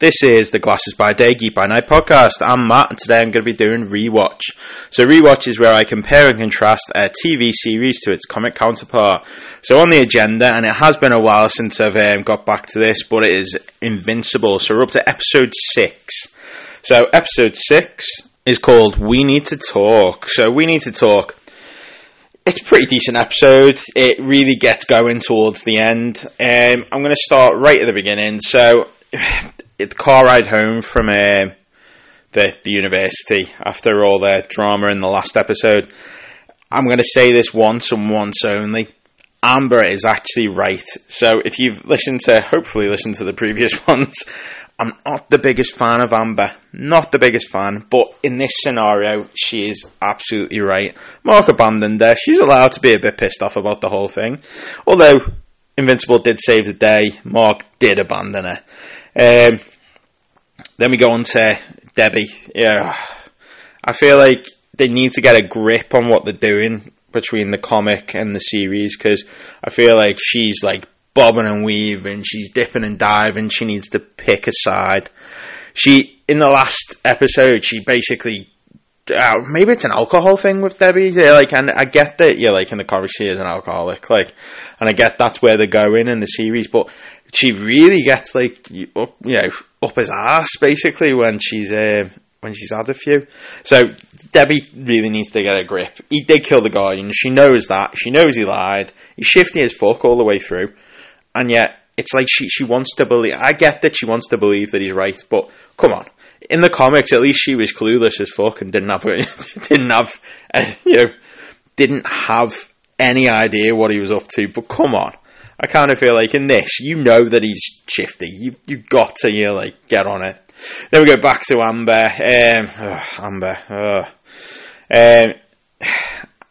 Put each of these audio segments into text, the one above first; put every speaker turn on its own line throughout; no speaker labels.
This is the Glasses by Day, Geek by Night podcast. I'm Matt, and today I'm going to be doing Rewatch. So, Rewatch is where I compare and contrast a TV series to its comic counterpart. So, on the agenda, and it has been a while since I've um, got back to this, but it is Invincible. So, we're up to episode 6. So, episode 6 is called We Need to Talk. So, We Need to Talk it's a pretty decent episode. It really gets going towards the end. Um, I'm going to start right at the beginning. So, the car ride home from uh, the the university after all the drama in the last episode. I'm going to say this once and once only. Amber is actually right. So if you've listened to, hopefully listened to the previous ones, I'm not the biggest fan of Amber. Not the biggest fan, but in this scenario, she is absolutely right. Mark abandoned her. She's allowed to be a bit pissed off about the whole thing. Although Invincible did save the day, Mark did abandon her. Um, then we go on to Debbie. Yeah, I feel like they need to get a grip on what they're doing between the comic and the series because I feel like she's like bobbing and weaving, she's dipping and diving. She needs to pick a side. She in the last episode, she basically. Uh, maybe it's an alcohol thing with Debbie. Yeah, like, and I get that. Yeah, like in the comic, she is an alcoholic. Like, and I get that's where they're going in the series. But she really gets like up, you know, up his ass basically when she's uh, when she's had a few. So Debbie really needs to get a grip. He did kill the Guardian. She knows that. She knows he lied. He's shifty as fuck all the way through, and yet it's like she she wants to believe. I get that she wants to believe that he's right, but come on. In the comics, at least she was clueless as fuck and didn't have didn't have uh, you know didn't have any idea what he was up to. But come on, I kind of feel like in this, you know that he's shifty. You you got to you know, like get on it. Then we go back to Amber. Um, oh, Amber. Oh. Um,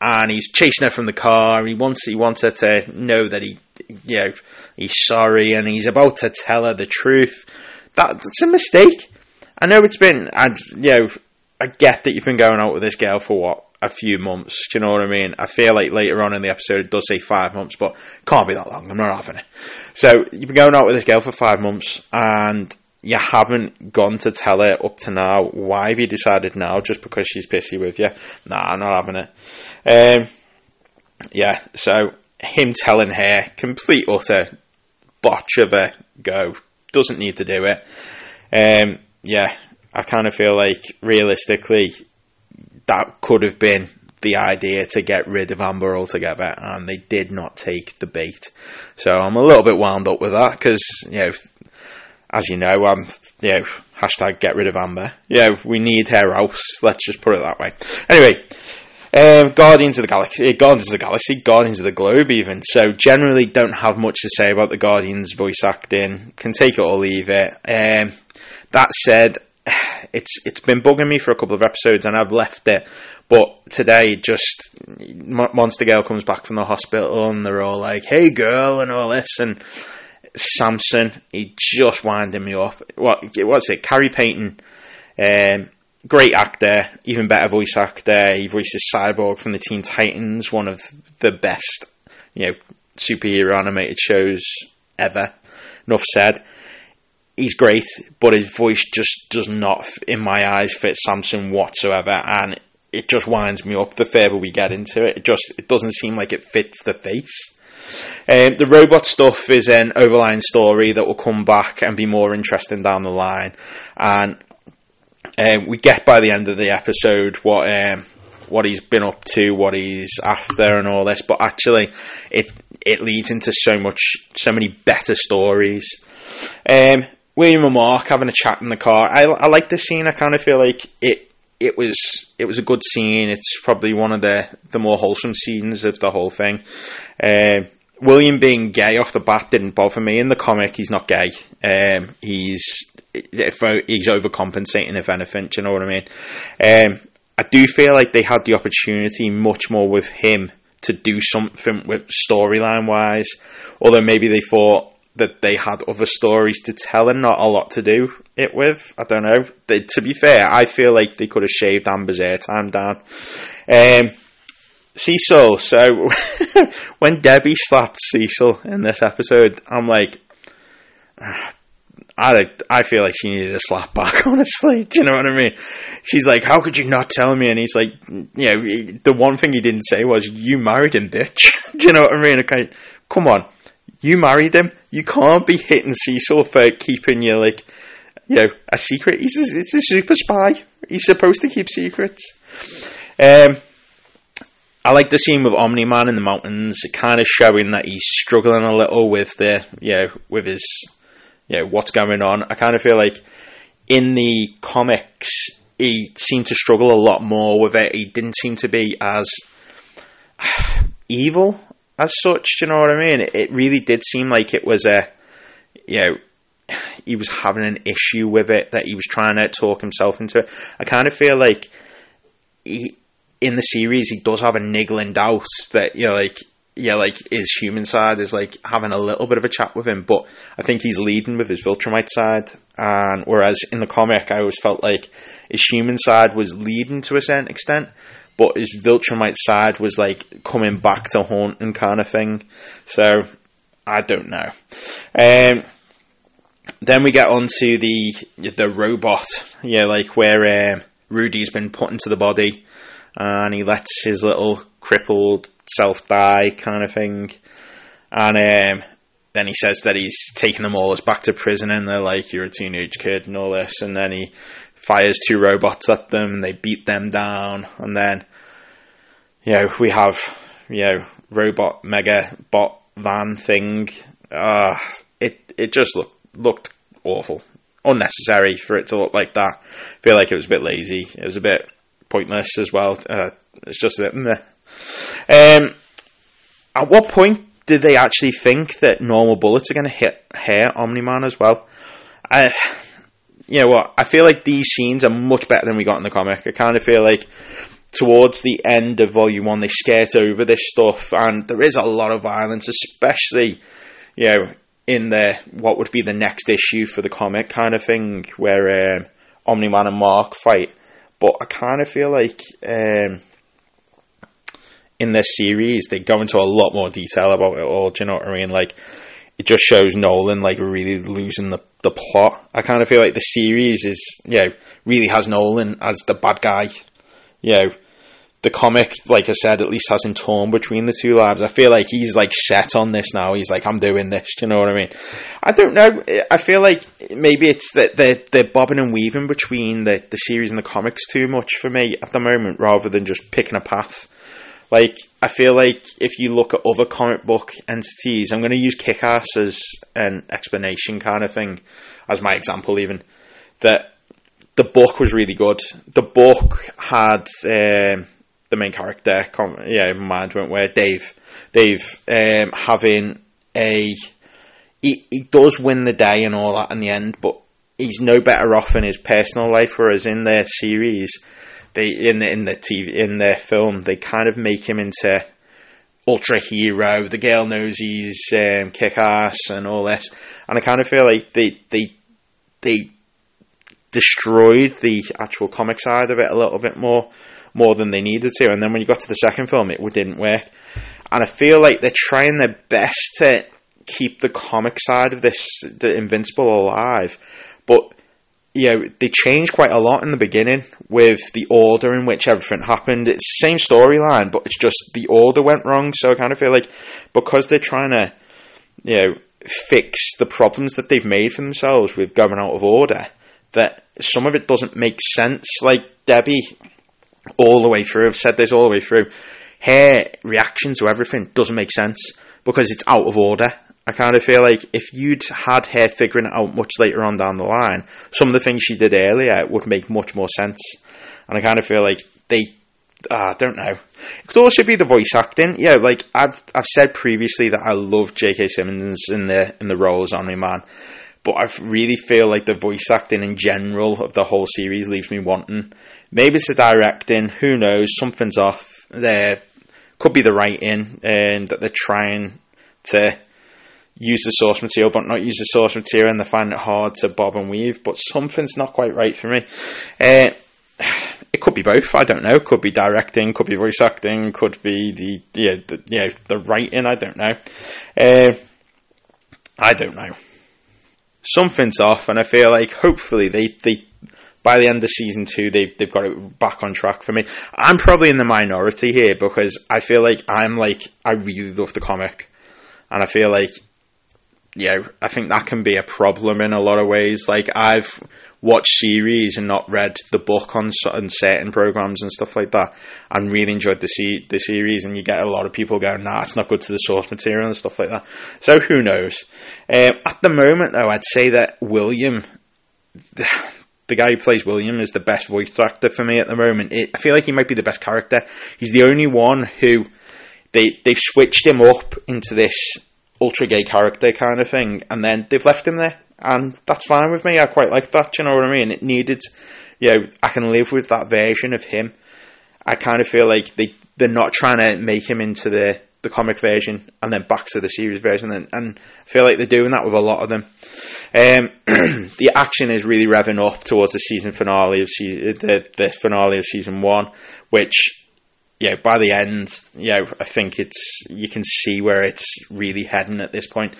and he's chasing her from the car. He wants he wants her to know that he you know he's sorry and he's about to tell her the truth. That, that's a mistake. I know it's been. I you know I get that you've been going out with this girl for what a few months. Do you know what I mean? I feel like later on in the episode it does say five months, but can't be that long. I'm not having it. So you've been going out with this girl for five months, and you haven't gone to tell her up to now. Why have you decided now? Just because she's pissy with you? Nah, I'm not having it. Um, yeah. So him telling her complete utter botch of a go doesn't need to do it. Um, yeah, I kind of feel like realistically that could have been the idea to get rid of Amber altogether, and they did not take the bait. So I'm a little bit wound up with that because you know, as you know, I'm you know hashtag get rid of Amber. Yeah, we need her house. Let's just put it that way. Anyway. Um, Guardians of the Galaxy, Guardians of the Galaxy, Guardians of the Globe, even. So generally, don't have much to say about the Guardians voice acting. Can take it or leave it. Um, that said, it's it's been bugging me for a couple of episodes, and I've left it. But today, just Monster Girl comes back from the hospital, and they're all like, "Hey, girl," and all this, and Samson, he just winding me up. What what's it? Khary Payton, um, great actor, even better voice actor. He voices Cyborg from the Teen Titans, one of the best, you know, superhero animated shows ever. Enough said he's great, but his voice just does not, in my eyes, fit Samson whatsoever, and it just winds me up. The further we get into it, it just it doesn't seem like it fits the face. Um, the robot stuff is an overlying story that will come back and be more interesting down the line, and um, we get by the end of the episode what um, what he's been up to, what he's after, and all this. But actually, it it leads into so much, so many better stories. Um, William and Mark having a chat in the car. I, I like this scene. I kind of feel like it it was it was a good scene. It's probably one of the the more wholesome scenes of the whole thing. Um, William being gay off the bat didn't bother me. In the comic, he's not gay. Um, he's if he's overcompensating, if anything. Do you know what I mean? Um, I do feel like they had the opportunity much more with him to do something with storyline wise. Although maybe they thought that they had other stories to tell and not a lot to do it with. I don't know. They, to be fair, I feel like they could have shaved Amber's airtime down. Um, Cecil. So when Debbie slapped Cecil in this episode, I'm like, I I feel like she needed a slap back. Honestly, do you know what I mean? She's like, "How could you not tell me?" And he's like, "You know, the one thing he didn't say was you married him, bitch." do you know what I mean? Okay, come on, you married him. You can't be hitting Cecil for keeping you like, you know, a secret. He's a, it's a super spy. He's supposed to keep secrets. Um, I like the scene with Omni Man in the mountains, kind of showing that he's struggling a little with the, you know, with his, you know, what's going on. I kind of feel like in the comics, he seemed to struggle a lot more with it. He didn't seem to be as evil as such. You know what I mean? It, it really did seem like it was a, you know, he was having an issue with it that he was trying to talk himself into. I kind of feel like he in the series he does have a niggling doubt that you know like yeah like his human side is like having a little bit of a chat with him but I think he's leading with his Viltrumite side and whereas in the comic I always felt like his human side was leading to a certain extent but his Viltrumite side was like coming back to haunting kind of thing so I don't know um then we get on to the the robot yeah like where um, Rudy's been put into the body and he lets his little crippled self die kind of thing. And um, then he says that he's taking them all back to prison, and they're like, "You're a teenage kid," and all this. And then he fires two robots at them, and they beat them down. And then, you know, we have you know robot mega bot van thing. Uh, it it just looked looked awful, unnecessary for it to look like that. I feel like it was a bit lazy. It was a bit pointless as well. Uh, it's just a bit meh. Um, at what point did they actually think that normal bullets are going to hit hair Omni Man as well? I, you know what? I feel like these scenes are much better than we got in the comic. I kind of feel like towards the end of Volume One, they skirt over this stuff, and there is a lot of violence, especially you know in the what would be the next issue for the comic kind of thing, where um, Omni Man and Mark fight. But I kind of feel like um, in this series they go into a lot more detail about it all. Do you know what I mean? Like it just shows Nolan like really losing the the plot. I kind of feel like the series is you know really has Nolan as the bad guy. You know, the comic, like I said, at least has him torn between the two lives. I feel like he's like set on this now. He's like, I'm doing this. Do you know what I mean? I don't know. I feel like maybe it's that they're, they're bobbing and weaving between the, the series and the comics too much for me at the moment, rather than just picking a path. Like, I feel like if you look at other comic book entities, I'm going to use Kick Ass as an explanation kind of thing, as my example, even. That the book was really good. The book had. Um, the main character, yeah, my mind went where Dave, Dave, um, having a, he, he does win the day and all that in the end, but he's no better off in his personal life. Whereas in their series, they in the in the TV in their film, they kind of make him into ultra hero. The girl knows he's um, kick ass and all this, and I kind of feel like they they they destroyed the actual comic side of it a little bit more more than they needed to. And then when you got to the second film, it didn't work. And I feel like they're trying their best to keep the comic side of this, the Invincible, alive. But know, they changed quite a lot in the beginning with the order in which everything happened. It's the same storyline, but it's just the order went wrong. So I kind of feel like because they're trying to, you know, fix the problems that they've made for themselves with going out of order, that some of it doesn't make sense. Like Debbie all the way through. I've said this all the way through. Her reaction to everything doesn't make sense because it's out of order. I kind of feel like if you'd had her figuring it out much later on down the line, some of the things she did earlier would make much more sense. And I kind of feel like they, uh, I don't know. It could also be the voice acting. Yeah, like I've I've said previously that I love J.K. Simmons in the in the roles Omni Man. But I really feel like the voice acting in general of the whole series leaves me wanting. Maybe it's the directing. Who knows? Something's off. There could be the writing, and that they're trying to use the source material, but not use the source material, and they find it hard to bob and weave. But something's not quite right for me. Uh, it could be both. I don't know. Could be directing. Could be voice acting. Could be the yeah the, yeah the writing. I don't know. Uh, I don't know. something's off, and I feel like hopefully they they by the end of season two, they've they've got it back on track for me. I'm probably in the minority here because I feel like I'm like I really love the comic, and I feel like yeah, I think that can be a problem in a lot of ways. Like I've watched series and not read the book on, on certain programs and stuff like that, and really enjoyed the the series. And you get a lot of people going, "Nah, it's not good to the source material and stuff like that." So who knows? Um, at the moment, though, I'd say that William the guy who plays William is the best voice actor for me at the moment. It, I feel like he might be the best character. He's the only one who they they've switched him up into this ultra gay character kind of thing, and then they've left him there, and that's fine with me. I quite like that. you know what I mean? It needed, you know, I can live with that version of him. I kind of feel like they they're not trying to make him into the the comic version and then back to the series version, and, and I feel like they're doing that with a lot of them. Um, the action is really revving up towards the season finale of se- the the finale of season one, which yeah, by the end, yeah, I think it's you can see where it's really heading at this point.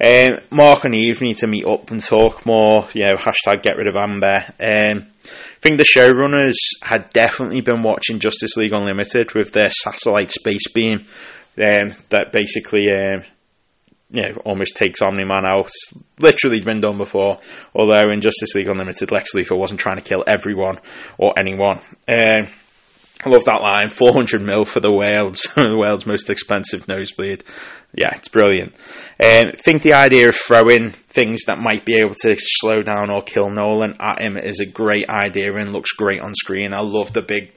Um, Mark and Eve need to meet up and talk more. You know, hashtag get rid of Amber. Um, I think the showrunners had definitely been watching Justice League Unlimited with their satellite space beam um, that basically um, you know, almost takes Omni Man out. literally been done before. Although in Justice League Unlimited, Lex Luthor wasn't trying to kill everyone or anyone. I love that line. 400 mil for the world's the world's most expensive nosebleed. Yeah, it's brilliant. Um, I think the idea of throwing things that might be able to slow down or kill Nolan at him is a great idea and looks great on screen. I love the big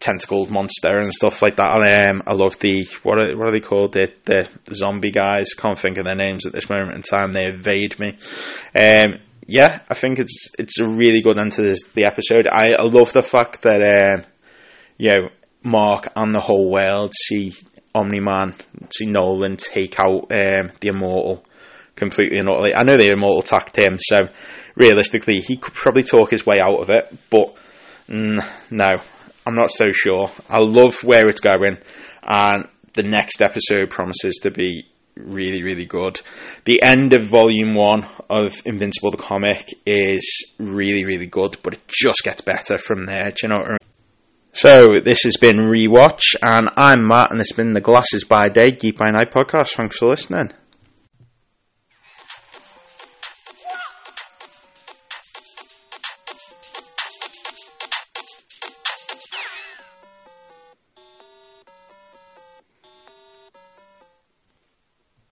tentacled monster and stuff like that. Um, I love the what are, what are they called? The, the, the zombie guys. Can't think of their names at this moment in time. They evade me. Um, yeah, I think it's it's a really good end to this, the episode. I, I love the fact that um, you know Mark and the whole world see Omni Man, see Nolan take out um, the Immortal completely and utterly. I know the Immortal attacked him, so realistically he could probably talk his way out of it, but mm, no, I'm not so sure. I love where it's going, and the next episode promises to be really, really good. The end of volume one of Invincible the comic is really, really good, but it just gets better from there. Do you know what I mean? So this has been Rewatch, and I'm Matt, and it's been the Glasses by Day, Geek by Night podcast. Thanks for listening.